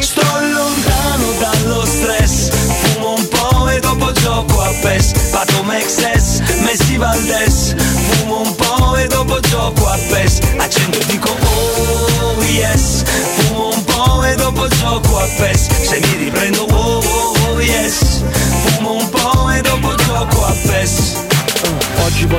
Sto lontano dallo stress Fumo un po' e dopo gioco a PES. Pato Mexes, Messi Valdes Fumo un po' e dopo gioco a PES. Accendo e dico oh yes. Fumo un po' e dopo gioco a PES. Se mi riprendo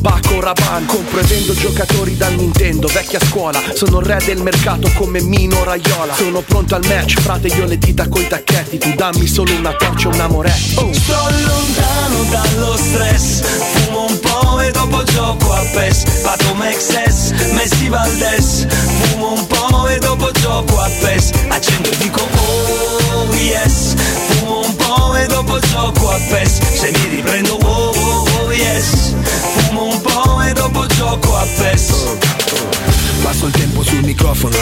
Paco Rabanne Compro e vendo giocatori da Nintendo Vecchia scuola, sono il re del mercato come Mino Raiola. Sono pronto al match, frate io le dita coi tacchetti. Tu dammi solo una torcia un amoretto oh. Sto lontano dallo stress Fumo un po' e dopo gioco a PES. Pato Mexes, Messi Valdes Fumo un po' e dopo gioco a PES. Accendo e dico oh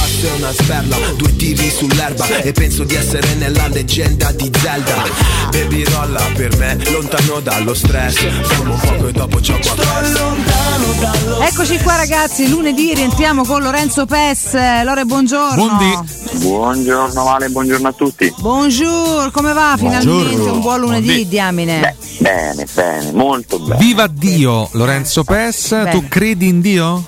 basso è una sperla, due tiri sull'erba E penso di essere nella leggenda di Zelda Baby rolla per me, lontano dallo stress Fumo poco e dopo gioco a PES Eccoci qua ragazzi, lunedì rientriamo con Lorenzo Pes. Lore, buongiorno. Buongiorno Vale, buongiorno a tutti. Buongiorno, come va? Finalmente Buongiorno. un buon lunedì, Buondì. diamine. Bene, bene, molto bene. Viva Dio, Lorenzo Pes. Bene. Tu credi in Dio?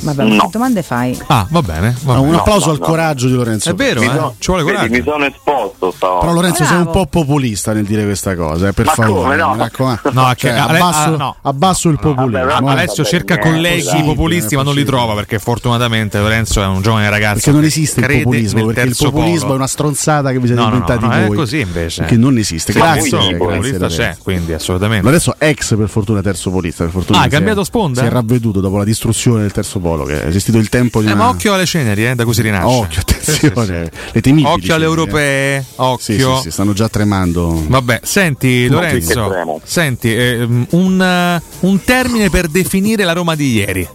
Vabbè, ma che domande fai? Ah, va bene. va No, un bene. applauso al coraggio di Lorenzo. È vero, Mi eh? sono- Ci vuole vedi, coraggio. mi sono esposto stavolta. Però Lorenzo sei un Bravo. po' populista nel dire questa cosa, eh, per Ma favore. come no? mi raccomando. No, Cioè, abbasso, ah, no. abbasso il populismo. Vabbè, eh. Alessio vabbè, cerca niente, colleghi populisti, ma non li trova perché fortunatamente Lorenzo è un giovane ragazzo. Perché non esiste il populismo, perché il populismo polo. è una stronzata che vi siete No, no, no, inventati no, è voi. così invece. Che non esiste. Ma Grazie, voi grazie, sì, populista c'è, quindi assolutamente. Lorenzo ex per fortuna terzo polista. Per fortuna Ah, ha cambiato sponda? Si è ravveduto dopo la distruzione del terzo polo, che è esistito il tempo di Eh, una... ma occhio alle ceneri, eh, da cui si rinasce. Occhio, attenzione, le temibili. Occhio alle ceneri, eh. europee, occhio. Sì, sì, sì, stanno già tremando. Vabbè, senti Lorenzo, senti, ehm, un, eh, un termine per definire la Roma di ieri,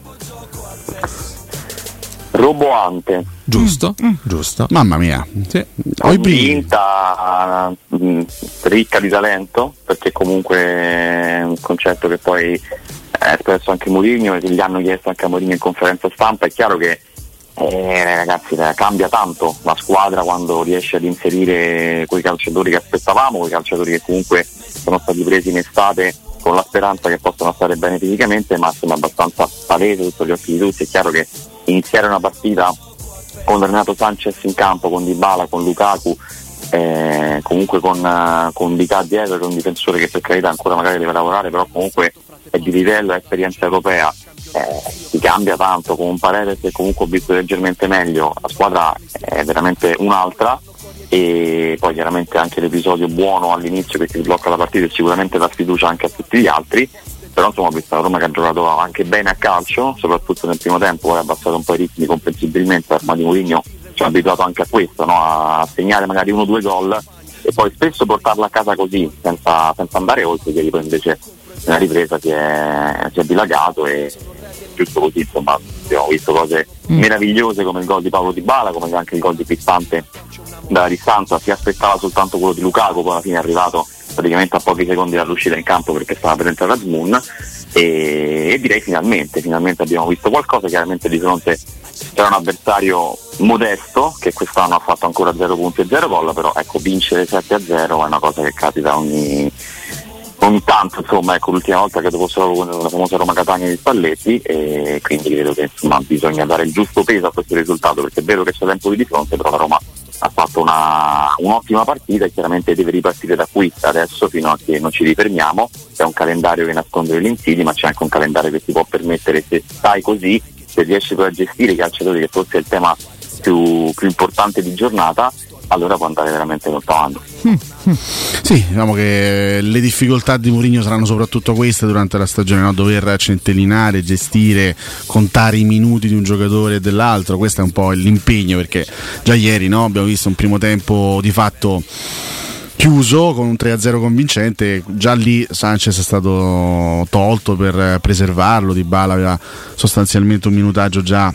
Roboante. giusto? Mm, Giusto. Mamma mia. Sì. Convinta, mh, ricca di talento, perché comunque è un concetto che poi ha espresso anche Mourinho e che gli hanno chiesto anche a Mourinho in conferenza stampa. È chiaro che eh, ragazzi eh, cambia tanto la squadra quando riesce ad inserire quei calciatori che aspettavamo, quei calciatori che comunque sono stati presi in estate con la speranza che possano stare bene fisicamente, ma è abbastanza palese sotto gli occhi di tutti. È chiaro che iniziare una partita con Renato Sanchez in campo, con Dybala, con Lukaku, eh, comunque con, eh, con Dicà dietro, che è un difensore che per carità ancora magari deve lavorare, però comunque è di livello, è esperienza europea, eh, si cambia tanto, con un Paredes che comunque ho visto leggermente meglio, la squadra è veramente un'altra e poi chiaramente anche l'episodio buono all'inizio che ti blocca la partita e sicuramente dà fiducia anche a tutti gli altri però insomma ho visto la Roma che ha giocato anche bene a calcio soprattutto nel primo tempo poi ha abbassato un po' i ritmi comprensibilmente ma di Mourinho ci ha abituato anche a questo no? a segnare magari uno o due gol e poi spesso portarla a casa così senza, senza andare oltre che poi invece nella ripresa si è, si è dilagato e, giusto così, insomma, abbiamo visto cose meravigliose come il gol di Paolo Di Bala, come anche il gol di Pistante dalla distanza, si aspettava soltanto quello di Lukaku, poi alla fine è arrivato praticamente a pochi secondi dall'uscita in campo perché stava per entrare a Zmoon e, e direi finalmente, finalmente abbiamo visto qualcosa, chiaramente di fronte c'era un avversario modesto che quest'anno ha fatto ancora 0 punti e 0 gol, però ecco vincere 7 a 0 è una cosa che capita ogni, ogni tanto, insomma, ecco l'ultima volta che dopo solo con la famosa Roma Catania di Spalletti e quindi credo che insomma, bisogna dare il giusto peso a questo risultato perché è vero che c'è tempo di fronte, però la Roma ha fatto una, un'ottima partita e chiaramente deve ripartire da qui adesso fino a che non ci rifermiamo. C'è un calendario che nasconde degli insidie, ma c'è anche un calendario che ti può permettere, se stai così, se riesci poi a gestire i calciatori, che forse è il tema più, più importante di giornata, allora può andare veramente molto avanti. Sì, diciamo che le difficoltà di Mourinho saranno soprattutto queste durante la stagione, no? dover centellinare, gestire, contare i minuti di un giocatore e dell'altro, questo è un po' l'impegno perché già ieri no? abbiamo visto un primo tempo di fatto chiuso con un 3-0 convincente, già lì Sanchez è stato tolto per preservarlo, Di Bala aveva sostanzialmente un minutaggio già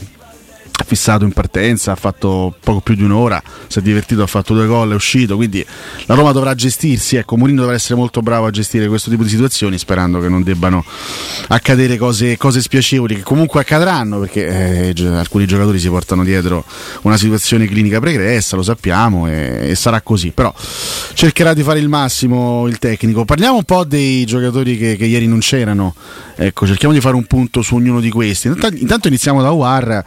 fissato in partenza, ha fatto poco più di un'ora, si è divertito, ha fatto due gol, è uscito, quindi la Roma dovrà gestirsi, ecco, Mourinho dovrà essere molto bravo a gestire questo tipo di situazioni sperando che non debbano accadere cose, cose spiacevoli che comunque accadranno perché eh, alcuni giocatori si portano dietro una situazione clinica pregressa, lo sappiamo e, e sarà così, però cercherà di fare il massimo il tecnico. Parliamo un po' dei giocatori che, che ieri non c'erano, ecco, cerchiamo di fare un punto su ognuno di questi. Intanto, intanto iniziamo da War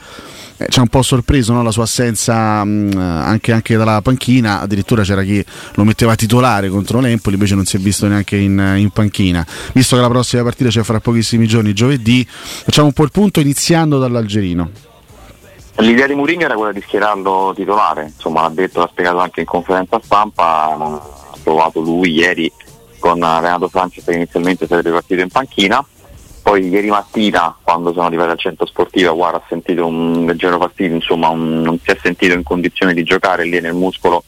eh, ci ha un po' sorpreso no? la sua assenza mh, anche, anche, dalla panchina, addirittura c'era chi lo metteva titolare contro l'Empoli, invece non si è visto neanche in, in panchina. Visto che la prossima partita c'è fra pochissimi giorni, giovedì, facciamo un po' il punto iniziando dall'Algerino. L'idea di Mourinho era quella di schierarlo titolare, insomma l'ha detto, l'ha spiegato anche in conferenza stampa, ha provato lui ieri con Renato Sanchez che inizialmente sarebbe partito in panchina, poi ieri mattina quando sono arrivato al centro sportivo Guara ha sentito un leggero fastidio, insomma un, non si è sentito in condizione di giocare lì nel muscolo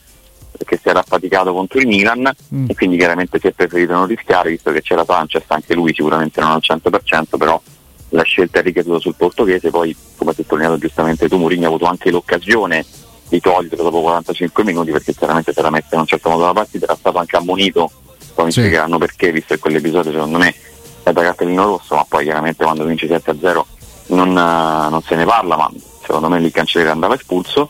perché si era affaticato contro il Milan mm. e quindi chiaramente si è preferito non rischiare visto che c'era Sanchez, anche lui sicuramente non al 100% però la scelta è ricaduta sul portoghese, poi come hai sottolineato giustamente tu Mourinho ha avuto anche l'occasione di toglierlo dopo 45 minuti perché chiaramente si era messo in un certo modo la partita, era stato anche ammonito, poi mi sì. spiegheranno perché visto che quell'episodio secondo me da cartellino rosso, ma poi chiaramente quando vince 7-0 non, uh, non se ne parla, ma secondo me il cancelliere andava espulso.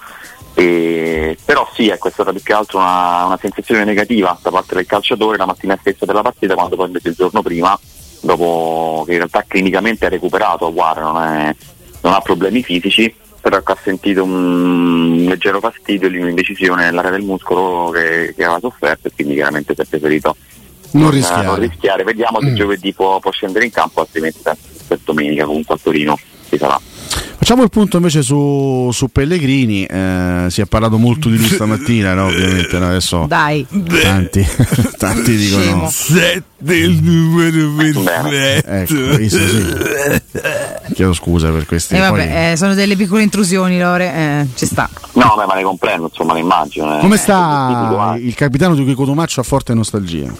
E, però sì, ecco, è stata più che altro una, una, sensazione negativa da parte del calciatore la mattina stessa della partita, quando poi invece il giorno prima, dopo che in realtà clinicamente ha recuperato, guarda, non, è, non ha problemi fisici, però ecco, ha sentito un leggero fastidio, un'indecisione nell'area del muscolo che, che aveva sofferto e quindi chiaramente si è preferito non, non, rischiare. non rischiare. Vediamo se mm. giovedì può, può, scendere in campo, altrimenti per domenica comunque a Torino ci sarà. Facciamo il punto invece su, su Pellegrini, eh, si è parlato molto di lui stamattina, no? ovviamente no? adesso Dai. tanti, tanti dicono Sette il numero perfetto. Ecco, visto, sì. Chiedo scusa per questi. Eh, vabbè, Poi... eh, sono delle piccole intrusioni, Lore, eh, ci sta. No, beh, ma le comprendo, insomma, le immagino. Come sta il capitano di cui Cotomaccio ha forte nostalgia?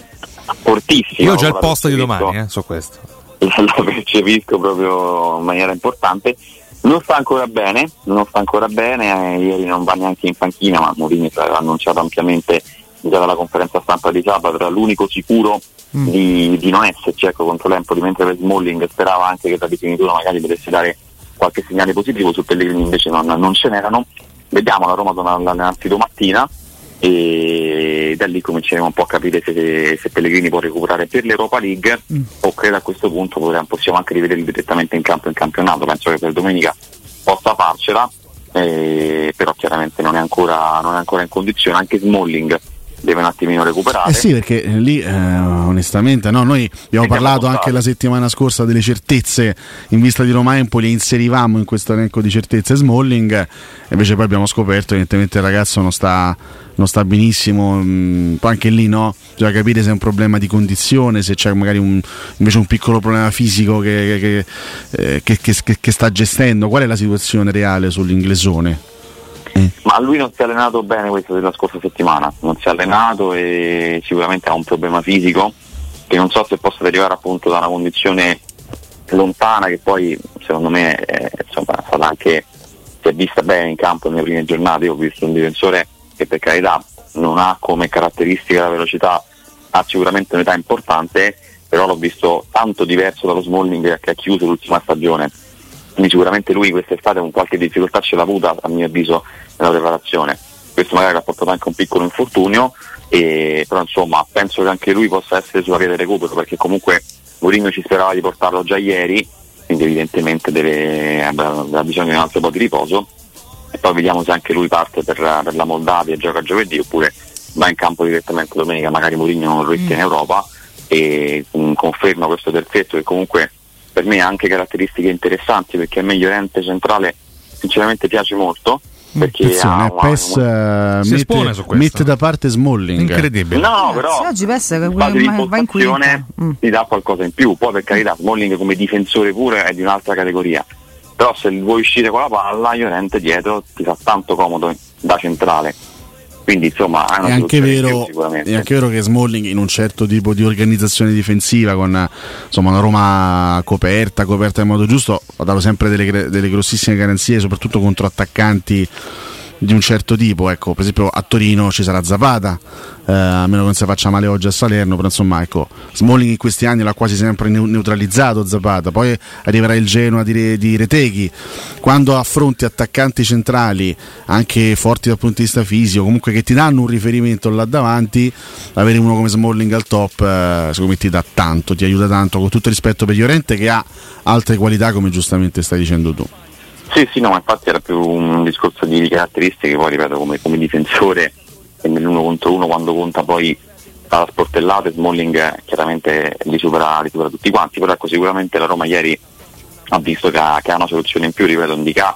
Fortissimo. Io ho già il posto di domani, eh, so questo. La percepisco proprio in maniera importante. Non sta ancora bene, non sta ancora bene, eh, ieri non va neanche in panchina, ma Mourinho aveva annunciato ampiamente già dalla conferenza stampa di sabato, era l'unico sicuro mm. di, di, non esserci ecco, contro l'Empoli, mentre per Smalling sperava anche che la rifinitura magari potesse dare qualche segnale positivo, su Pellegrini invece non, non ce n'erano. Vediamo, la Roma torna allenarsi domattina e da lì cominceremo un po' a capire se, se Pellegrini può recuperare per l'Europa League mm. o credo a questo punto possiamo anche rivederli direttamente in campo in campionato, penso che per domenica possa farcela, eh, però chiaramente non è, ancora, non è ancora in condizione, anche Smalling deve un attimino recuperare. Eh sì, perché lì eh, onestamente no, noi abbiamo parlato anche la settimana scorsa delle certezze in vista di Roma Empoli, inserivamo in questo elenco di certezze Smalling, invece poi abbiamo scoperto che evidentemente il ragazzo non sta, non sta benissimo, mh, mm, poi anche lì no, bisogna capire se è un problema di condizione, se c'è magari un, invece un piccolo problema fisico che, che, eh, che, che sta gestendo, qual è la situazione reale sull'inglesone? Mm. Ma lui non si è allenato bene questa della scorsa settimana, non si è allenato e sicuramente ha un problema fisico che non so se possa derivare appunto da una condizione lontana che poi se secondo me eh, insomma, è stata anche si è vista bene in campo nelle prime giornate. Io ho visto un difensore che per carità non ha come caratteristica la velocità, ha sicuramente un'età importante, però l'ho visto tanto diverso dallo Smalling che ha chiuso l'ultima stagione. Quindi sicuramente lui quest'estate con qualche difficoltà ce l'ha avuta, a mio avviso, nella preparazione. Questo magari ha portato anche un piccolo infortunio, e, però insomma penso che anche lui possa essere sulla via del recupero, perché comunque Mourinho ci sperava di portarlo già ieri, quindi evidentemente deve, avrà bisogno di un altro po' di riposo. E poi vediamo se anche lui parte per, per la Moldavia e gioca giovedì oppure va in campo direttamente domenica, magari Mourinho non lo ritiene in Europa. E um, conferma questo terzetto che comunque per me ha anche caratteristiche interessanti perché a me Llorente centrale sinceramente piace molto perché Attenzione, ha una- PES eh, Si espone mette, su questo. mette da parte Smalling. Incredibile. No, però Sì, oggi in fase di va in quinta. Mm. ti dà qualcosa in più. Poi per carità, Smalling come difensore pure è di un'altra categoria. Però se vuoi uscire con la palla, Llorente dietro ti fa tanto comodo da centrale. Quindi insomma è una È anche, vero, è anche vero che Smalling in un certo tipo di organizzazione difensiva con insomma, una Roma coperta, coperta in modo giusto, ha dato sempre delle, delle grossissime garanzie, soprattutto contro attaccanti di un certo tipo. Ecco, per esempio a Torino ci sarà Zapata, eh, a meno che non si faccia male oggi a Salerno, però insomma ecco, Smalling in questi anni l'ha quasi sempre neu- neutralizzato Zapata, poi arriverà il Genoa di, di Reteghi. Quando affronti attaccanti centrali, anche forti dal punto di vista fisico, comunque che ti danno un riferimento là davanti, avere uno come Smalling al top, eh, secondo me ti dà tanto, ti aiuta tanto, con tutto il rispetto per Llorente che ha altre qualità come giustamente stai dicendo tu. Sì, sì, no, ma infatti era più un discorso di caratteristiche, poi ripeto, come, come difensore e nell'uno contro uno quando conta poi alla sportellata Smalling eh, chiaramente li supera, li supera tutti quanti, però ecco sicuramente la Roma ieri ha visto che ha, che ha una soluzione in più, ripeto, Indica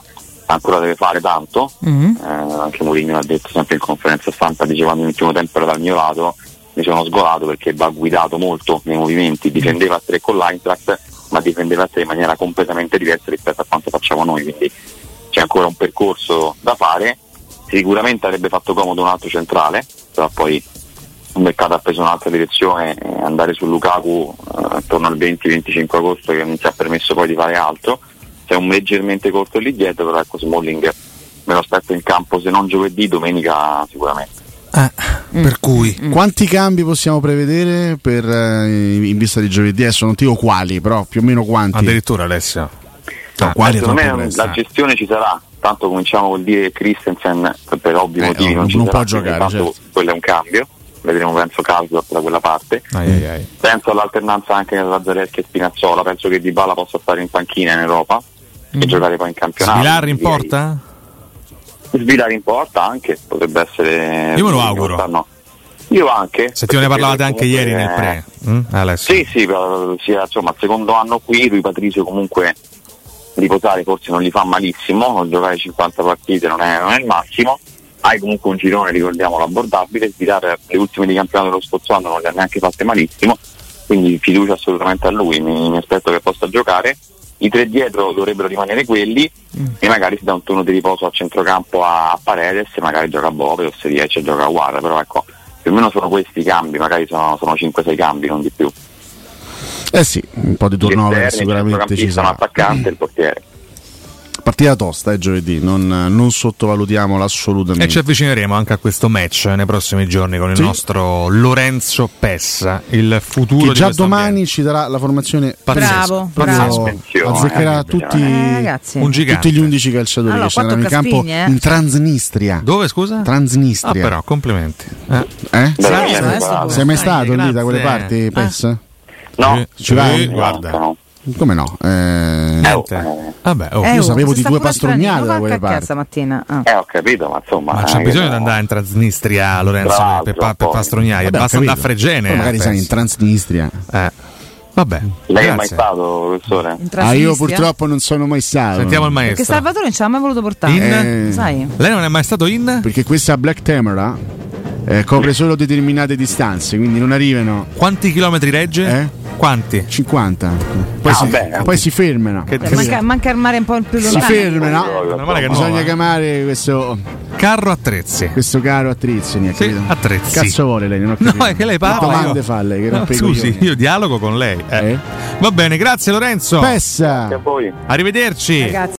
ancora deve fare tanto, Mm. eh, anche Mourinho ha detto sempre in conferenza stampa, diceva nell'ultimo tempo era dal mio lato, mi sono sgolato perché va guidato molto nei movimenti, difendeva a tre con l'Eintracht, ma difendeva tre in maniera completamente diversa rispetto a quanto facciamo noi, quindi c'è ancora un percorso da fare, sicuramente avrebbe fatto comodo un altro centrale, però poi il mercato ha preso un'altra direzione, eh, andare su Lukaku eh, attorno al 20-25 agosto che non ci ha permesso poi di fare altro, c'è un leggermente corto lì dietro, però ecco Smalling me lo aspetto in campo se non giovedì, domenica sicuramente. Eh, Per cui Quanti cambi possiamo prevedere per, eh, in vista di giovedì? Adesso non ti dico quali, però più o meno quanti. addirittura Alessio. No, quali è secondo me la gestione ci sarà, tanto cominciamo col dire che Christensen per ovvi Eh, motivi no, non, ci non sarà, può giocare, certo. quello è un cambio, vedremo penso caldo da quella parte. Ai, ai, ai. Penso all'alternanza anche tra Lazzareschi e Spinazzola, penso che Dybala possa stare in panchina in Europa e giocare poi in campionato. Svilarri in Direi- porta? Svilare in porta anche, potrebbe essere... Io me lo auguro. No. Io anche. Se te ne parlavate anche ieri nel pre. Mm? Alessio. Sì, sì, sia, insomma, il secondo anno qui, lui Patrizio comunque riposare forse non gli fa malissimo, giocare 50 partite non è, non è il massimo, hai comunque un girone, ricordiamolo, abbordabile, sfidare le ultime di campionato dello scorso anno non le ha neanche fatte malissimo, quindi fiducia assolutamente a lui, mi, mi aspetto che possa giocare. I tre dietro dovrebbero rimanere quelli e magari si dà un turno di riposo a centrocampo a Paredes e magari gioca a Bove o se riesce a giocare a Guarda, però ecco, più o meno sono questi i cambi, magari sono, sono 5-6 cambi, non di più. Eh sì, un po' di turnover sicuramente ci sarà. attaccante e il portiere. Partita tosta è giovedì, non, non sottovalutiamola E assolutamente. ci avvicineremo anche a questo match nei prossimi giorni con il Sì. nostro Lorenzo Pessa, il futuro che già domani ambiente. ci darà la formazione Pazzesco. Bravo, bravo. Azzeccherà eh, tutti, Eh, tutti gli 11 calciatori Allora, che scenderanno in campo eh. in Transnistria. Dove scusa? Transnistria. Ah, però, complimenti. Eh. Eh? Eh, Sei mai Dai, stato lì da quelle parti, Pes? No, Ci vai? guarda. Come no? Eh, Eh, eh, Vabbè, oh. Eh, io oh, sapevo di due pastrugnate da ma quelle parti. stamattina. Ah. eh, ho capito, ma insomma... Ma c'è eh, bisogno che di andare in Transnistria, Lorenzo, Tra per, l'altro, per, pastrugnare. Basta andare a. Fregene. Poi magari eh, sai in. Transnistria. Eh. Vabbè, Lei è mai grazie. stato, professore? In Ah, io purtroppo non sono mai stato. Sentiamo il Perché maestro. Salvatore non ci ha mai voluto portare. In? Eh, Sai? Lei non è mai stato in? Perché questa Black Tamara eh, copre solo determinate distanze, quindi non arrivano Quanti chilometri regge? Eh? Quanti? 50. Poi, Ah, si, beh. poi si fermano. Che Beh, manca, manca il mare un po' più Si lontano. fermano. Male che no, Bisogna eh. chiamare questo carro attrezzi. Questo caro attrezzi, ne ha Sì, capito? attrezzi. Cazzo vuole lei, non ho No, è che lei parla. Che domande io- fa lei? Che No, scusi, io dialogo con lei. eh. Va bene, grazie Lorenzo. Pessa. A voi. Arrivederci. Ragazzi.